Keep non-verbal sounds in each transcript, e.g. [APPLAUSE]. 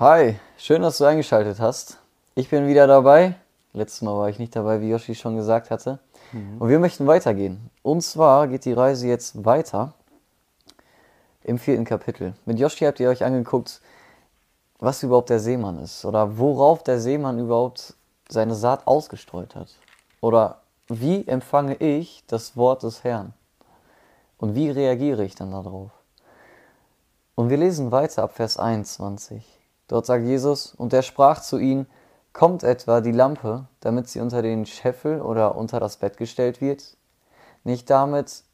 Hi, schön, dass du eingeschaltet hast. Ich bin wieder dabei. Letztes Mal war ich nicht dabei, wie Yoshi schon gesagt hatte. Und wir möchten weitergehen. Und zwar geht die Reise jetzt weiter im vierten Kapitel. Mit Yoshi habt ihr euch angeguckt, was überhaupt der Seemann ist oder worauf der Seemann überhaupt seine Saat ausgestreut hat. Oder wie empfange ich das Wort des Herrn? Und wie reagiere ich dann darauf? Und wir lesen weiter ab Vers 21. Dort sagt Jesus, und er sprach zu ihnen, kommt etwa die Lampe, damit sie unter den Scheffel oder unter das Bett gestellt wird, nicht damit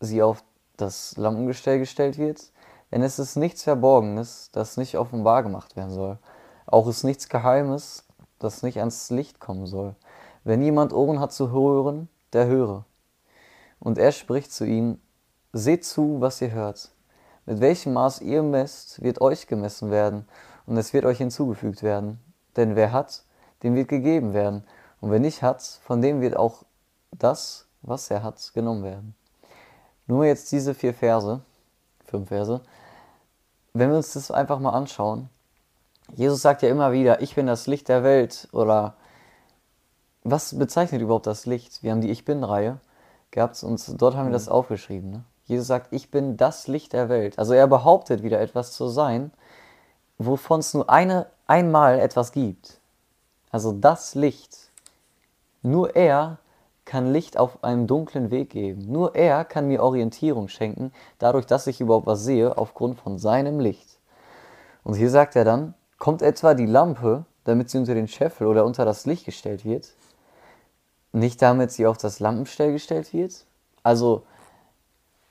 sie auf das Lampengestell gestellt wird, denn es ist nichts Verborgenes, das nicht offenbar gemacht werden soll. Auch ist nichts Geheimes, das nicht ans Licht kommen soll. Wenn jemand Ohren hat zu hören, der höre. Und er spricht zu ihnen, seht zu, was ihr hört. Mit welchem Maß ihr messt, wird euch gemessen werden, und es wird euch hinzugefügt werden. Denn wer hat, dem wird gegeben werden, und wer nicht hat, von dem wird auch das, was er hat, genommen werden. Nur jetzt diese vier Verse, fünf Verse, wenn wir uns das einfach mal anschauen, Jesus sagt ja immer wieder, ich bin das Licht der Welt oder was bezeichnet überhaupt das Licht? Wir haben die Ich Bin-Reihe gehabt und dort haben wir das aufgeschrieben. Ne? Jesus sagt, ich bin das Licht der Welt. Also er behauptet wieder etwas zu sein, wovon es nur eine, einmal etwas gibt. Also das Licht. Nur er kann Licht auf einem dunklen Weg geben. Nur er kann mir Orientierung schenken, dadurch, dass ich überhaupt was sehe, aufgrund von seinem Licht. Und hier sagt er dann, kommt etwa die Lampe, damit sie unter den Scheffel oder unter das Licht gestellt wird, nicht damit sie auf das Lampenstell gestellt wird. Also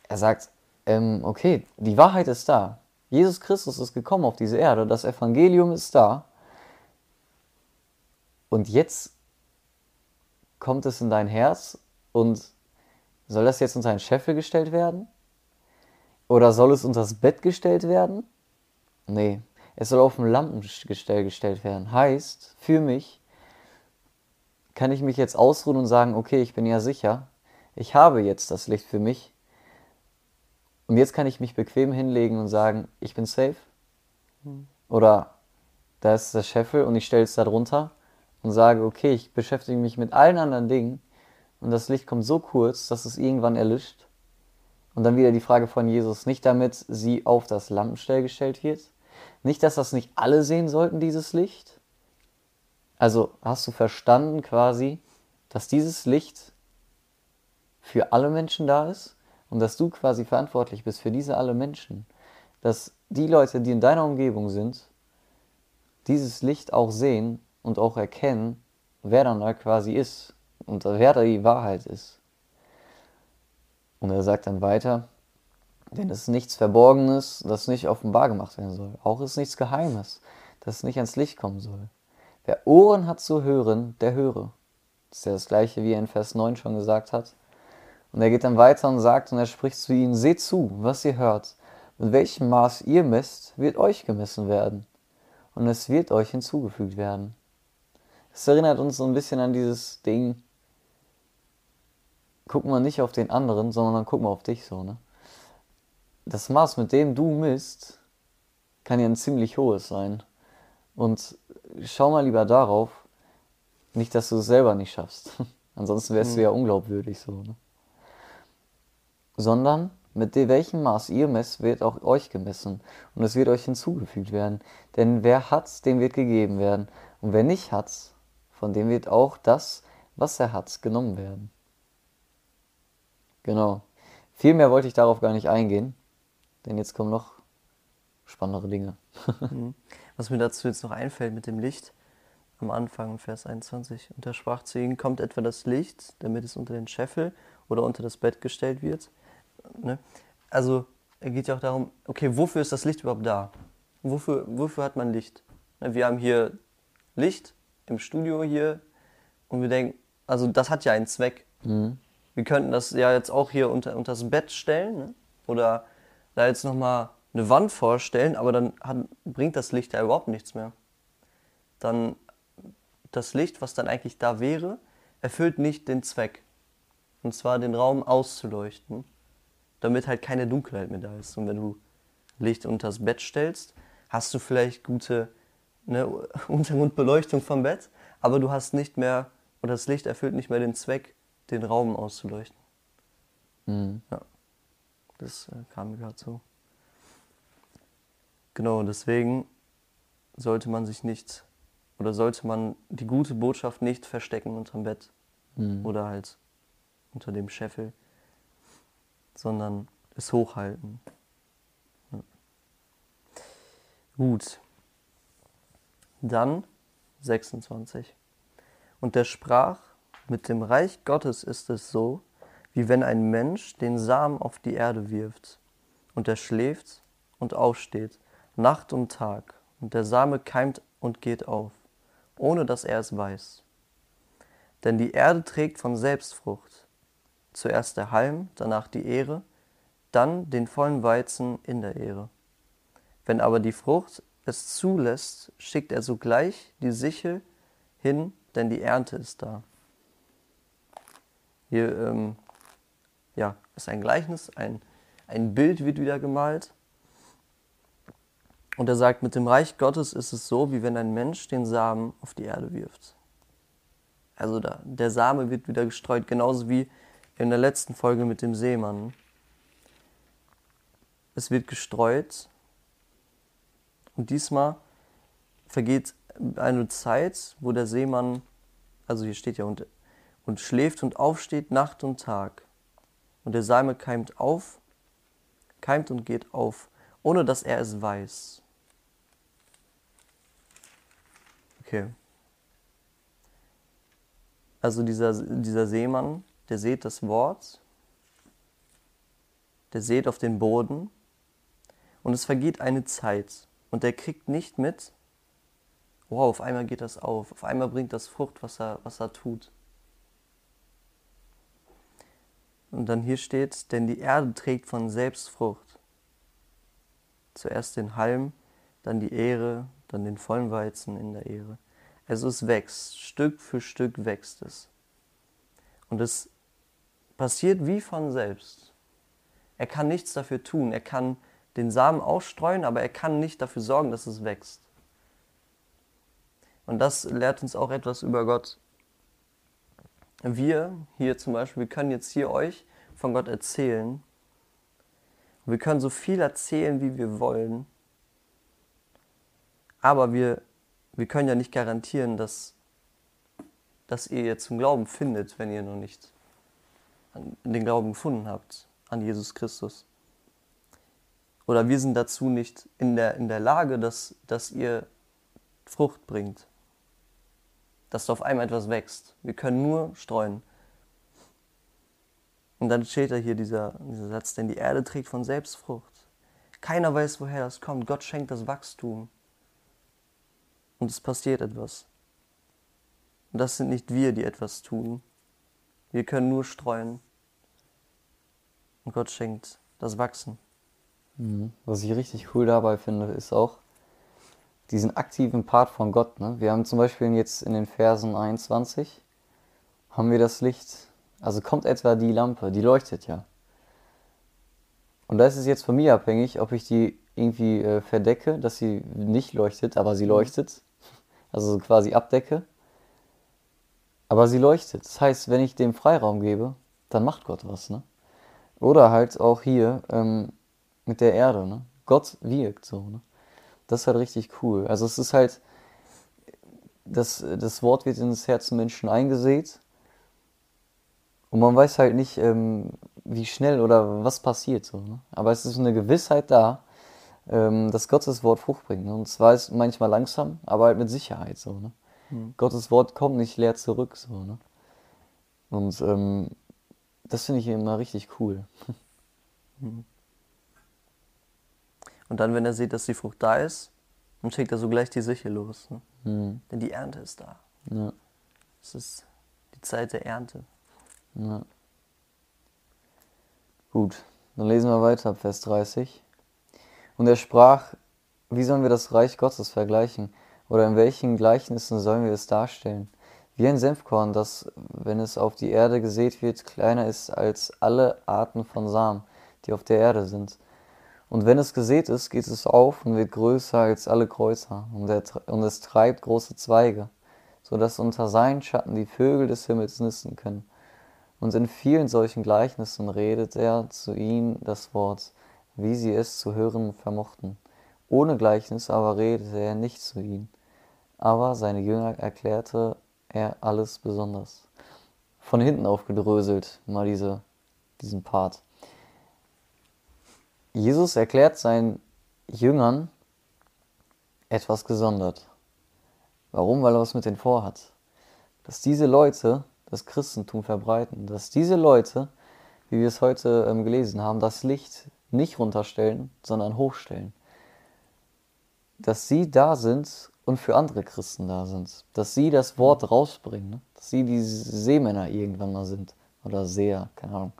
er sagt, ähm, okay, die Wahrheit ist da. Jesus Christus ist gekommen auf diese Erde, das Evangelium ist da. Und jetzt kommt es in dein Herz und soll das jetzt unter einen Scheffel gestellt werden? Oder soll es unter das Bett gestellt werden? Nee, es soll auf ein Lampengestell gestellt werden. Heißt, für mich kann ich mich jetzt ausruhen und sagen, okay, ich bin ja sicher, ich habe jetzt das Licht für mich. Und jetzt kann ich mich bequem hinlegen und sagen, ich bin safe. Oder da ist das Scheffel und ich stelle es da drunter und sage, okay, ich beschäftige mich mit allen anderen Dingen und das Licht kommt so kurz, dass es irgendwann erlischt. Und dann wieder die Frage von Jesus, nicht damit sie auf das Lampenstell gestellt wird, nicht, dass das nicht alle sehen sollten, dieses Licht. Also hast du verstanden quasi, dass dieses Licht für alle Menschen da ist und dass du quasi verantwortlich bist für diese alle Menschen. Dass die Leute, die in deiner Umgebung sind, dieses Licht auch sehen und auch erkennen, wer dann da quasi ist und wer da die Wahrheit ist. Und er sagt dann weiter, denn es ist nichts Verborgenes, das nicht offenbar gemacht werden soll. Auch ist nichts Geheimes, das nicht ans Licht kommen soll. Wer Ohren hat zu hören, der höre. Das ist ja das gleiche, wie er in Vers 9 schon gesagt hat. Und er geht dann weiter und sagt, und er spricht zu ihnen, seht zu, was ihr hört. Mit welchem Maß ihr misst, wird euch gemessen werden. Und es wird euch hinzugefügt werden. Es erinnert uns so ein bisschen an dieses Ding, guck mal nicht auf den anderen, sondern dann guck mal auf dich so, ne? Das Maß, mit dem du misst, kann ja ein ziemlich hohes sein. Und schau mal lieber darauf, nicht, dass du es selber nicht schaffst. [LAUGHS] Ansonsten wärst mhm. du ja unglaubwürdig so, ne? Sondern mit welchem Maß ihr messt, wird auch euch gemessen und es wird euch hinzugefügt werden. Denn wer hat, dem wird gegeben werden. Und wer nicht hat, von dem wird auch das, was er hat, genommen werden. Genau. Viel mehr wollte ich darauf gar nicht eingehen, denn jetzt kommen noch spannendere Dinge. [LAUGHS] Mhm. Was mir dazu jetzt noch einfällt mit dem Licht, am Anfang, Vers 21, und er sprach zu ihnen, kommt etwa das Licht, damit es unter den Scheffel oder unter das Bett gestellt wird Ne? Also es geht ja auch darum, okay, wofür ist das Licht überhaupt da? Wofür, wofür hat man Licht? Ne, wir haben hier Licht im Studio hier und wir denken, also das hat ja einen Zweck. Mhm. Wir könnten das ja jetzt auch hier unter, unter das Bett stellen ne? oder da jetzt nochmal eine Wand vorstellen, aber dann hat, bringt das Licht ja überhaupt nichts mehr. Dann das Licht, was dann eigentlich da wäre, erfüllt nicht den Zweck. Und zwar den Raum auszuleuchten damit halt keine Dunkelheit mehr da ist. Und wenn du Licht unter das Bett stellst, hast du vielleicht gute eine [LAUGHS] Untergrundbeleuchtung vom Bett, aber du hast nicht mehr, oder das Licht erfüllt nicht mehr den Zweck, den Raum auszuleuchten. Mhm. Ja, das äh, kam mir gerade so. Genau, deswegen sollte man sich nicht, oder sollte man die gute Botschaft nicht verstecken unterm Bett Mhm. oder halt unter dem Scheffel, sondern es hochhalten. Ja. Gut. Dann 26. Und er sprach, mit dem Reich Gottes ist es so, wie wenn ein Mensch den Samen auf die Erde wirft, und er schläft und aufsteht, Nacht und Tag, und der Same keimt und geht auf, ohne dass er es weiß. Denn die Erde trägt von selbst Frucht, zuerst der Halm, danach die Ehre, dann den vollen Weizen in der Ehre. Wenn aber die Frucht es zulässt, schickt er sogleich die Sichel hin, denn die Ernte ist da. Hier ähm, ja, ist ein Gleichnis, ein, ein Bild wird wieder gemalt. Und er sagt, mit dem Reich Gottes ist es so, wie wenn ein Mensch den Samen auf die Erde wirft. Also da, der Same wird wieder gestreut, genauso wie in der letzten Folge mit dem Seemann. Es wird gestreut und diesmal vergeht eine Zeit, wo der Seemann, also hier steht ja, und, und schläft und aufsteht Nacht und Tag. Und der Same keimt auf, keimt und geht auf, ohne dass er es weiß. Okay. Also dieser, dieser Seemann, der sät das Wort, der sät auf den Boden und es vergeht eine Zeit und der kriegt nicht mit, wow, auf einmal geht das auf, auf einmal bringt das Frucht, was er, was er tut. Und dann hier steht, denn die Erde trägt von selbst Frucht. Zuerst den Halm, dann die Ehre, dann den vollen Weizen in der Ehre. Also es wächst, Stück für Stück wächst es. Und es passiert wie von selbst. Er kann nichts dafür tun. Er kann den Samen ausstreuen, aber er kann nicht dafür sorgen, dass es wächst. Und das lehrt uns auch etwas über Gott. Wir hier zum Beispiel, wir können jetzt hier euch von Gott erzählen. Wir können so viel erzählen, wie wir wollen. Aber wir, wir können ja nicht garantieren, dass, dass ihr zum Glauben findet, wenn ihr noch nicht den Glauben gefunden habt an Jesus Christus. Oder wir sind dazu nicht in der, in der Lage, dass, dass ihr Frucht bringt. Dass da auf einmal etwas wächst. Wir können nur streuen. Und dann steht da hier dieser, dieser Satz, denn die Erde trägt von selbst Frucht. Keiner weiß, woher das kommt. Gott schenkt das Wachstum. Und es passiert etwas. Und das sind nicht wir, die etwas tun. Wir können nur streuen. Und Gott schenkt das Wachsen. Mhm. Was ich richtig cool dabei finde, ist auch diesen aktiven Part von Gott. Ne? Wir haben zum Beispiel jetzt in den Versen 21, haben wir das Licht, also kommt etwa die Lampe, die leuchtet ja. Und da ist es jetzt von mir abhängig, ob ich die irgendwie äh, verdecke, dass sie nicht leuchtet, aber sie leuchtet. Also quasi abdecke. Aber sie leuchtet. Das heißt, wenn ich dem Freiraum gebe, dann macht Gott was. Ne? Oder halt auch hier ähm, mit der Erde. Ne? Gott wirkt so. Ne? Das ist halt richtig cool. Also es ist halt, das, das Wort wird ins Herzen Menschen eingesät. Und man weiß halt nicht, ähm, wie schnell oder was passiert. So, ne? Aber es ist eine Gewissheit da, ähm, dass Gottes Wort Frucht bringt. Ne? Und zwar ist manchmal langsam, aber halt mit Sicherheit so. Ne? Mhm. Gottes Wort kommt nicht leer zurück. So, ne? Und ähm, das finde ich immer richtig cool. Mhm. [LAUGHS] Und dann, wenn er sieht, dass die Frucht da ist, dann schickt er sogleich die Sichel los. Ne? Mhm. Denn die Ernte ist da. Ja, Es ist die Zeit der Ernte. ja. Gut, dann lesen wir weiter ab Vers 30. Und er sprach, wie sollen wir das Reich Gottes vergleichen? Oder in welchen Gleichnissen sollen wir es darstellen? Wie ein Senfkorn, das, wenn es auf die Erde gesät wird, kleiner ist als alle Arten von Samen, die auf der Erde sind. Und wenn es gesät ist, geht es auf und wird größer als alle Kreuzer und, er, und es treibt große Zweige, so dass unter seinen Schatten die Vögel des Himmels nisten können. Und in vielen solchen Gleichnissen redet er zu ihnen das Wort, wie sie es zu hören vermochten. Ohne Gleichnis aber redete er nicht zu ihnen. Aber seine Jünger erklärte er alles besonders. Von hinten aufgedröselt, mal diese, diesen Part. Jesus erklärt seinen Jüngern etwas gesondert. Warum? Weil er was mit denen vorhat. Dass diese Leute das Christentum verbreiten, dass diese Leute, wie wir es heute ähm, gelesen haben, das Licht nicht runterstellen, sondern hochstellen. Dass sie da sind und für andere Christen da sind. Dass sie das Wort rausbringen. Ne? Dass sie die Seemänner irgendwann mal sind. Oder Seher, keine Ahnung.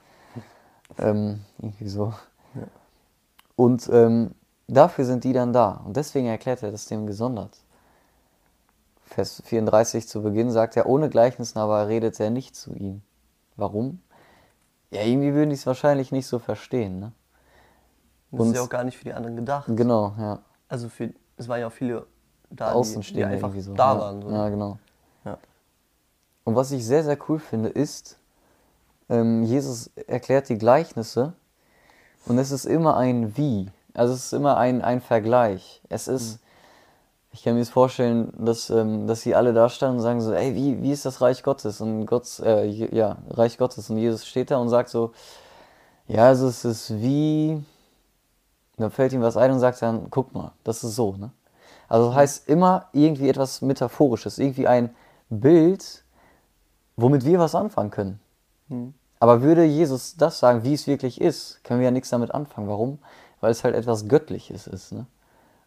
Ähm, irgendwie so. Und ähm, dafür sind die dann da. Und deswegen erklärt er das dem gesondert. Vers 34 zu Beginn sagt er, ohne Gleichnissen aber redet er nicht zu ihm. Warum? Ja, irgendwie würden die es wahrscheinlich nicht so verstehen. Ne? Das ist ja auch gar nicht für die anderen gedacht. Genau, ja. Also für, es waren ja auch viele da, Außenstehende die, die einfach so. da ja. waren. So. Ja, genau. Ja. Und was ich sehr, sehr cool finde, ist, ähm, Jesus erklärt die Gleichnisse und es ist immer ein Wie. Also es ist immer ein, ein Vergleich. Es ist, mhm. ich kann mir jetzt vorstellen, dass, ähm, dass sie alle da standen und sagen so, ey, wie, wie ist das Reich Gottes? Und Gott, äh, ja, Reich Gottes. Und Jesus steht da und sagt so, ja, also es ist wie, dann fällt ihm was ein und sagt dann, guck mal, das ist so, ne? Also das heißt immer irgendwie etwas Metaphorisches, irgendwie ein Bild, womit wir was anfangen können. Mhm. Aber würde Jesus das sagen, wie es wirklich ist, können wir ja nichts damit anfangen. Warum? Weil es halt etwas Göttliches ist. Ne?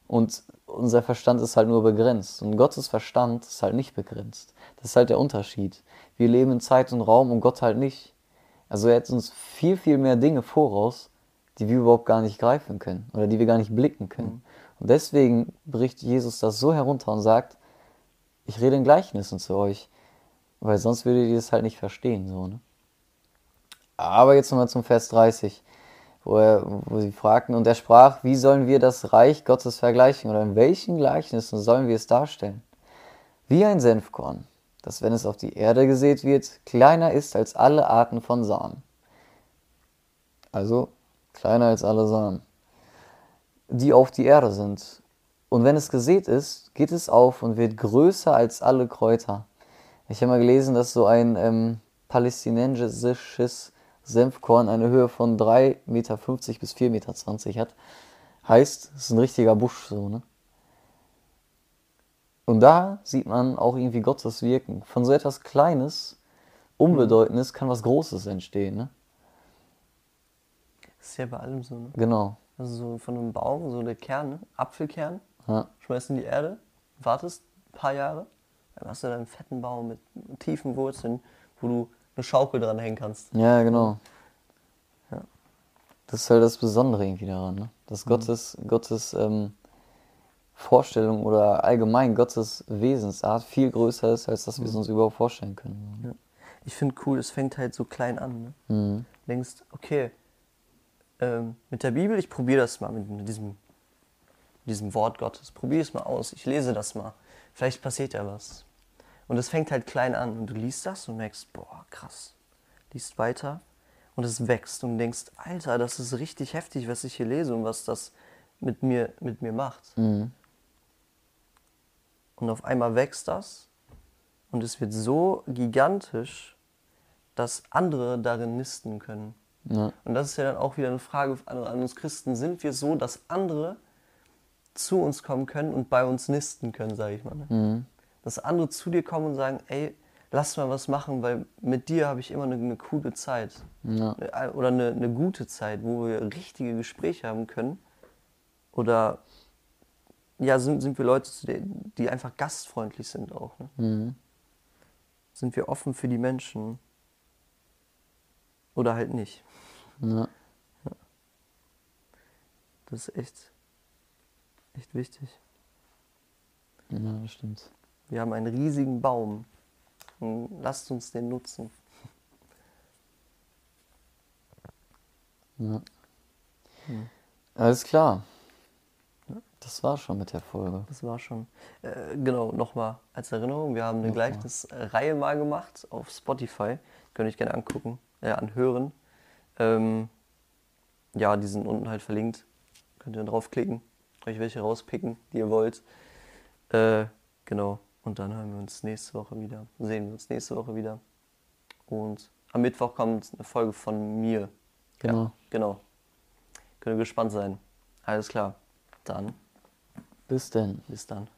Und unser Verstand ist halt nur begrenzt. Und Gottes Verstand ist halt nicht begrenzt. Das ist halt der Unterschied. Wir leben in Zeit und Raum und Gott halt nicht. Also er hat uns viel, viel mehr Dinge voraus, die wir überhaupt gar nicht greifen können oder die wir gar nicht blicken können. Mhm. Und deswegen bricht Jesus das so herunter und sagt, ich rede in Gleichnissen zu euch, weil sonst würdet ihr es halt nicht verstehen. So, ne? Aber jetzt nochmal zum Vers 30, wo, er, wo sie fragten, und er sprach, wie sollen wir das Reich Gottes vergleichen oder in welchen Gleichnissen sollen wir es darstellen? Wie ein Senfkorn, das, wenn es auf die Erde gesät wird, kleiner ist als alle Arten von Samen. Also kleiner als alle Samen, die auf die Erde sind. Und wenn es gesät ist, geht es auf und wird größer als alle Kräuter. Ich habe mal gelesen, dass so ein ähm, palästinensisches Senfkorn eine Höhe von 3,50 Meter bis 4,20 Meter hat. Heißt, es ist ein richtiger Busch so, ne? Und da sieht man auch irgendwie Gottes Wirken. Von so etwas Kleines, Unbedeutendes kann was Großes entstehen, ne? Das ist ja bei allem so, ne? Genau. Also so von einem Baum, so der Kern, ne? Apfelkern, ja. schmeißt in die Erde, wartest ein paar Jahre, dann hast du dann einen fetten Baum mit tiefen Wurzeln, wo du eine Schaukel dran hängen kannst. Ja, genau. Ja. Das ist halt das Besondere irgendwie daran, ne? Dass mhm. Gottes, Gottes ähm, Vorstellung oder allgemein Gottes Wesensart viel größer ist, als dass wir es mhm. uns überhaupt vorstellen können. Ja. Ich finde cool, es fängt halt so klein an. Ne? Mhm. Du denkst, okay, ähm, mit der Bibel, ich probiere das mal mit diesem, diesem Wort Gottes. Probiere es mal aus, ich lese das mal. Vielleicht passiert ja was. Und es fängt halt klein an und du liest das und merkst, boah, krass. Liest weiter und es wächst und denkst, Alter, das ist richtig heftig, was ich hier lese und was das mit mir, mit mir macht. Mhm. Und auf einmal wächst das und es wird so gigantisch, dass andere darin nisten können. Ja. Und das ist ja dann auch wieder eine Frage an, uns Christen. Sind wir so, dass andere zu uns kommen können und bei uns nisten können, sage ich mal. Ne? Mhm dass andere zu dir kommen und sagen, ey, lass mal was machen, weil mit dir habe ich immer eine, eine coole Zeit. Ja. Äh, oder eine, eine gute Zeit, wo wir richtige Gespräche haben können. Oder ja, sind, sind wir Leute, die einfach gastfreundlich sind auch. Ne? Mhm. Sind wir offen für die Menschen? Oder halt nicht. Ja. ja. Das ist echt, echt wichtig. Ja, das stimmt. Wir haben einen riesigen Baum. Lasst uns den nutzen. Ja. Hm. Alles klar. Das war schon mit der Folge. Das war schon. Äh, genau, nochmal als Erinnerung, wir haben eine Gleichnisreihe mal gemacht auf Spotify. Könnt ihr euch gerne angucken, äh, anhören. Ähm, ja, die sind unten halt verlinkt. Könnt ihr draufklicken, euch welche rauspicken, die ihr wollt. Äh, genau. Und dann hören wir uns nächste Woche wieder. Sehen wir uns nächste Woche wieder. Und am Mittwoch kommt eine Folge von mir. Genau. Ja, genau. Könnt ihr gespannt sein. Alles klar. Dann, Bis denn. bis dann.